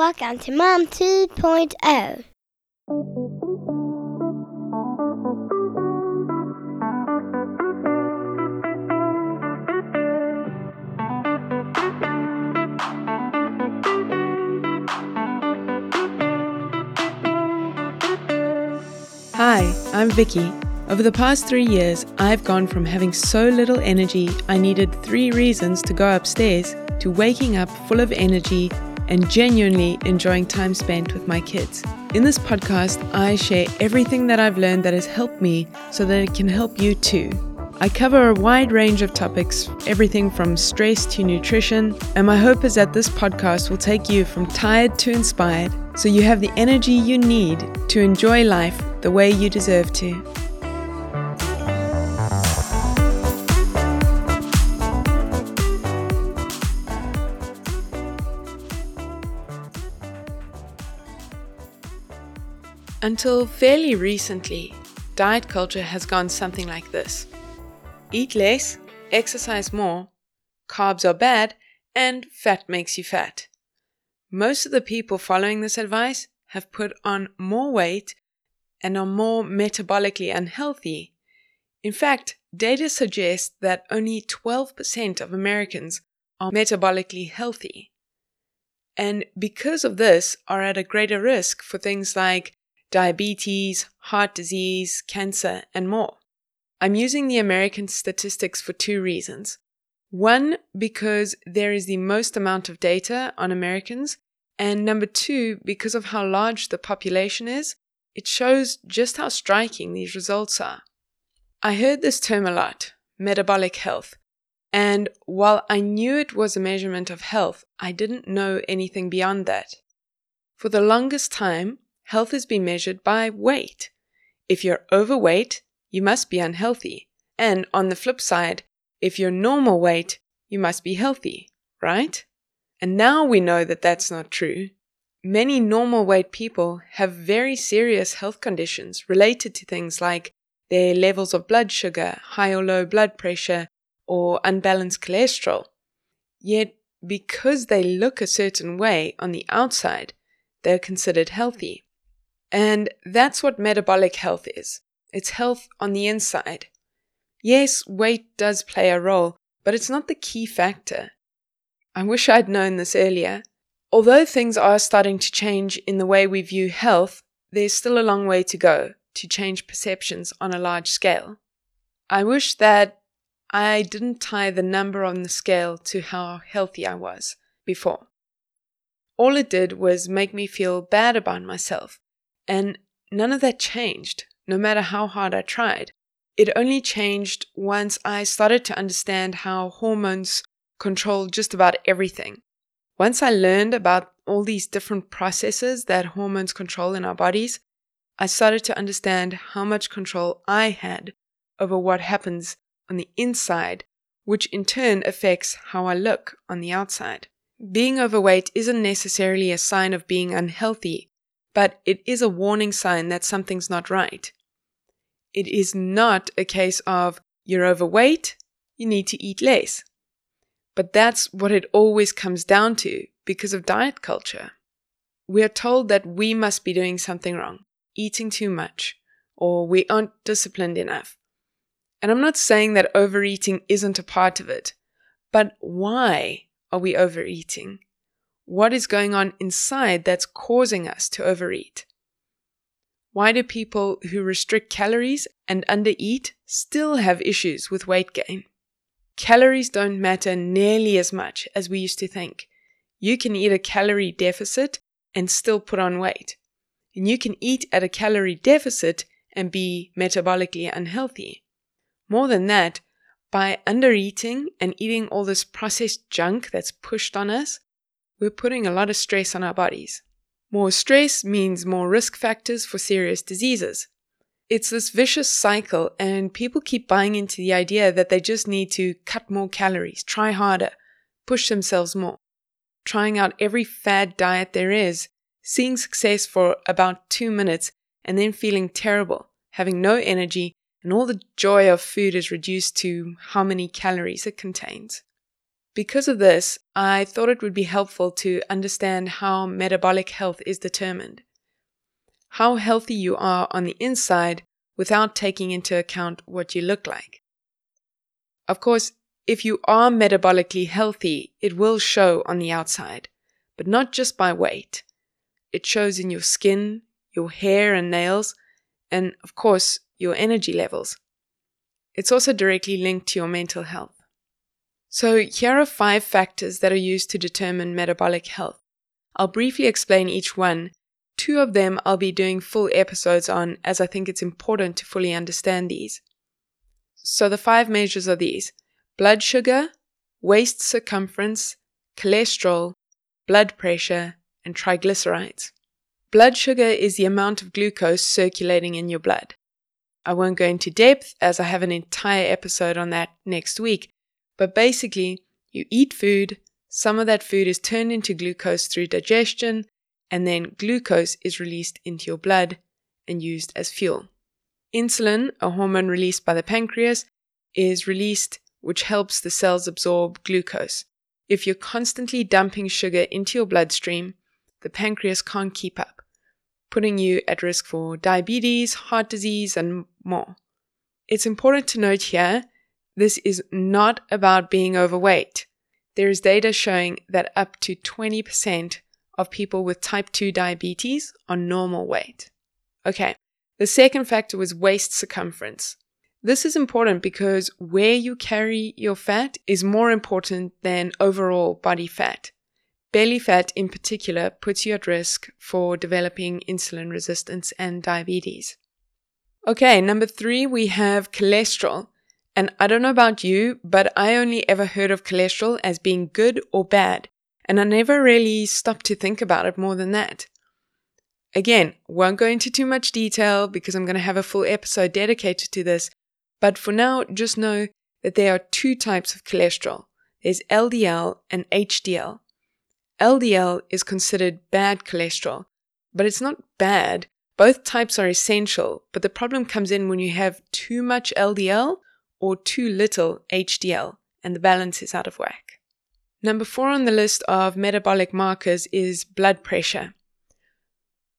Welcome to Mom 2.0. Hi, I'm Vicky. Over the past three years, I've gone from having so little energy I needed three reasons to go upstairs to waking up full of energy and genuinely enjoying time spent with my kids. In this podcast, I share everything that I've learned that has helped me so that it can help you too. I cover a wide range of topics, everything from stress to nutrition, and my hope is that this podcast will take you from tired to inspired so you have the energy you need to enjoy life the way you deserve to. Until fairly recently, diet culture has gone something like this eat less, exercise more, carbs are bad, and fat makes you fat. Most of the people following this advice have put on more weight and are more metabolically unhealthy. In fact, data suggests that only 12% of Americans are metabolically healthy. And because of this, are at a greater risk for things like diabetes, heart disease, cancer, and more. I'm using the American statistics for two reasons. One, because there is the most amount of data on Americans, and number two, because of how large the population is, it shows just how striking these results are. I heard this term a lot metabolic health. And while I knew it was a measurement of health, I didn't know anything beyond that. For the longest time, health has been measured by weight. If you're overweight, you must be unhealthy. And on the flip side, if you're normal weight, you must be healthy, right? And now we know that that's not true. Many normal weight people have very serious health conditions related to things like their levels of blood sugar, high or low blood pressure, or unbalanced cholesterol. Yet, because they look a certain way on the outside, they're considered healthy. And that's what metabolic health is it's health on the inside. Yes, weight does play a role, but it's not the key factor. I wish I'd known this earlier. Although things are starting to change in the way we view health, there's still a long way to go to change perceptions on a large scale. I wish that I didn't tie the number on the scale to how healthy I was before. All it did was make me feel bad about myself and none of that changed, no matter how hard I tried. It only changed once I started to understand how hormones control just about everything. Once I learned about all these different processes that hormones control in our bodies, I started to understand how much control I had over what happens on the inside, which in turn affects how I look on the outside. Being overweight isn't necessarily a sign of being unhealthy but it is a warning sign that something's not right. It is not a case of you're overweight, you need to eat less. But that's what it always comes down to because of diet culture. We are told that we must be doing something wrong, eating too much, or we aren't disciplined enough. And I'm not saying that overeating isn't a part of it, but why are we overeating? What is going on inside that's causing us to overeat? Why do people who restrict calories and undereat still have issues with weight gain? Calories don't matter nearly as much as we used to think. You can eat a calorie deficit and still put on weight. And you can eat at a calorie deficit and be metabolically unhealthy. More than that, by undereating and eating all this processed junk that's pushed on us, we're putting a lot of stress on our bodies. More stress means more risk factors for serious diseases. It's this vicious cycle, and people keep buying into the idea that they just need to cut more calories, try harder, push themselves more. Trying out every fad diet there is, seeing success for about two minutes, and then feeling terrible, having no energy, and all the joy of food is reduced to how many calories it contains. Because of this, I thought it would be helpful to understand how metabolic health is determined. How healthy you are on the inside without taking into account what you look like. Of course, if you are metabolically healthy, it will show on the outside, but not just by weight. It shows in your skin, your hair and nails, and of course, your energy levels. It's also directly linked to your mental health. So, here are five factors that are used to determine metabolic health. I'll briefly explain each one. Two of them I'll be doing full episodes on as I think it's important to fully understand these. So, the five measures are these blood sugar, waist circumference, cholesterol, blood pressure, and triglycerides. Blood sugar is the amount of glucose circulating in your blood. I won't go into depth as I have an entire episode on that next week, but basically, you eat food, some of that food is turned into glucose through digestion, and then glucose is released into your blood and used as fuel. Insulin, a hormone released by the pancreas, is released, which helps the cells absorb glucose. If you're constantly dumping sugar into your bloodstream, the pancreas can't keep up, putting you at risk for diabetes, heart disease, and more. It's important to note here this is not about being overweight. There is data showing that up to 20% of people with type 2 diabetes are normal weight. Okay, the second factor was waist circumference. This is important because where you carry your fat is more important than overall body fat. Belly fat, in particular, puts you at risk for developing insulin resistance and diabetes. Okay, number three, we have cholesterol. And I don't know about you, but I only ever heard of cholesterol as being good or bad, and I never really stopped to think about it more than that. Again, won't go into too much detail because I'm going to have a full episode dedicated to this, but for now, just know that there are two types of cholesterol. There's LDL and HDL. LDL is considered bad cholesterol, but it's not bad. Both types are essential, but the problem comes in when you have too much LDL or too little HDL, and the balance is out of whack. Number four on the list of metabolic markers is blood pressure.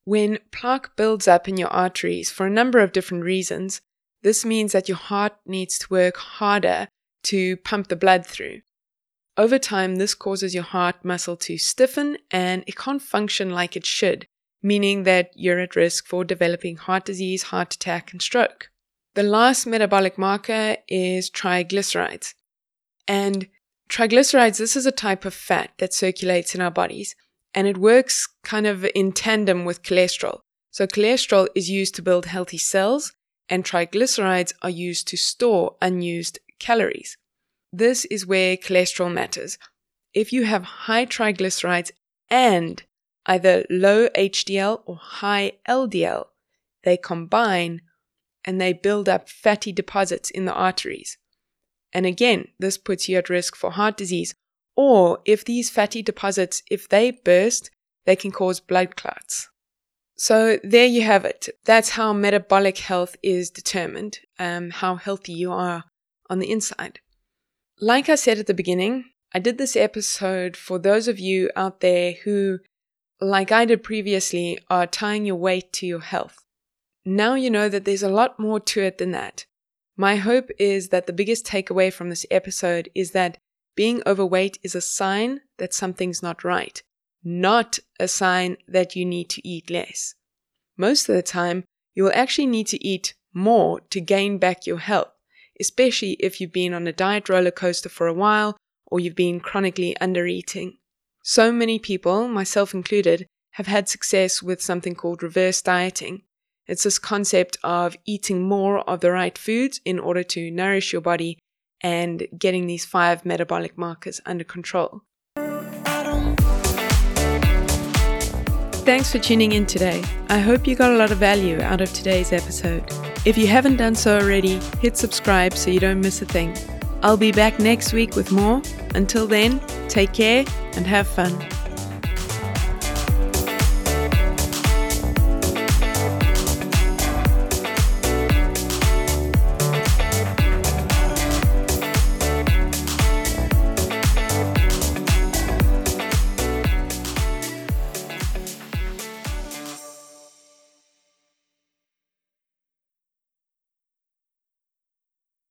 When plaque builds up in your arteries for a number of different reasons, this means that your heart needs to work harder to pump the blood through. Over time, this causes your heart muscle to stiffen and it can't function like it should, meaning that you're at risk for developing heart disease, heart attack, and stroke. The last metabolic marker is triglycerides. And triglycerides, this is a type of fat that circulates in our bodies, and it works kind of in tandem with cholesterol. So, cholesterol is used to build healthy cells, and triglycerides are used to store unused calories. This is where cholesterol matters. If you have high triglycerides and either low HDL or high LDL, they combine and they build up fatty deposits in the arteries. And again, this puts you at risk for heart disease. Or if these fatty deposits, if they burst, they can cause blood clots. So there you have it. That's how metabolic health is determined, um, how healthy you are on the inside. Like I said at the beginning, I did this episode for those of you out there who, like I did previously, are tying your weight to your health. Now you know that there's a lot more to it than that. My hope is that the biggest takeaway from this episode is that being overweight is a sign that something's not right, not a sign that you need to eat less. Most of the time, you will actually need to eat more to gain back your health, especially if you've been on a diet roller coaster for a while or you've been chronically undereating. So many people, myself included, have had success with something called reverse dieting, it's this concept of eating more of the right foods in order to nourish your body and getting these five metabolic markers under control. Thanks for tuning in today. I hope you got a lot of value out of today's episode. If you haven't done so already, hit subscribe so you don't miss a thing. I'll be back next week with more. Until then, take care and have fun.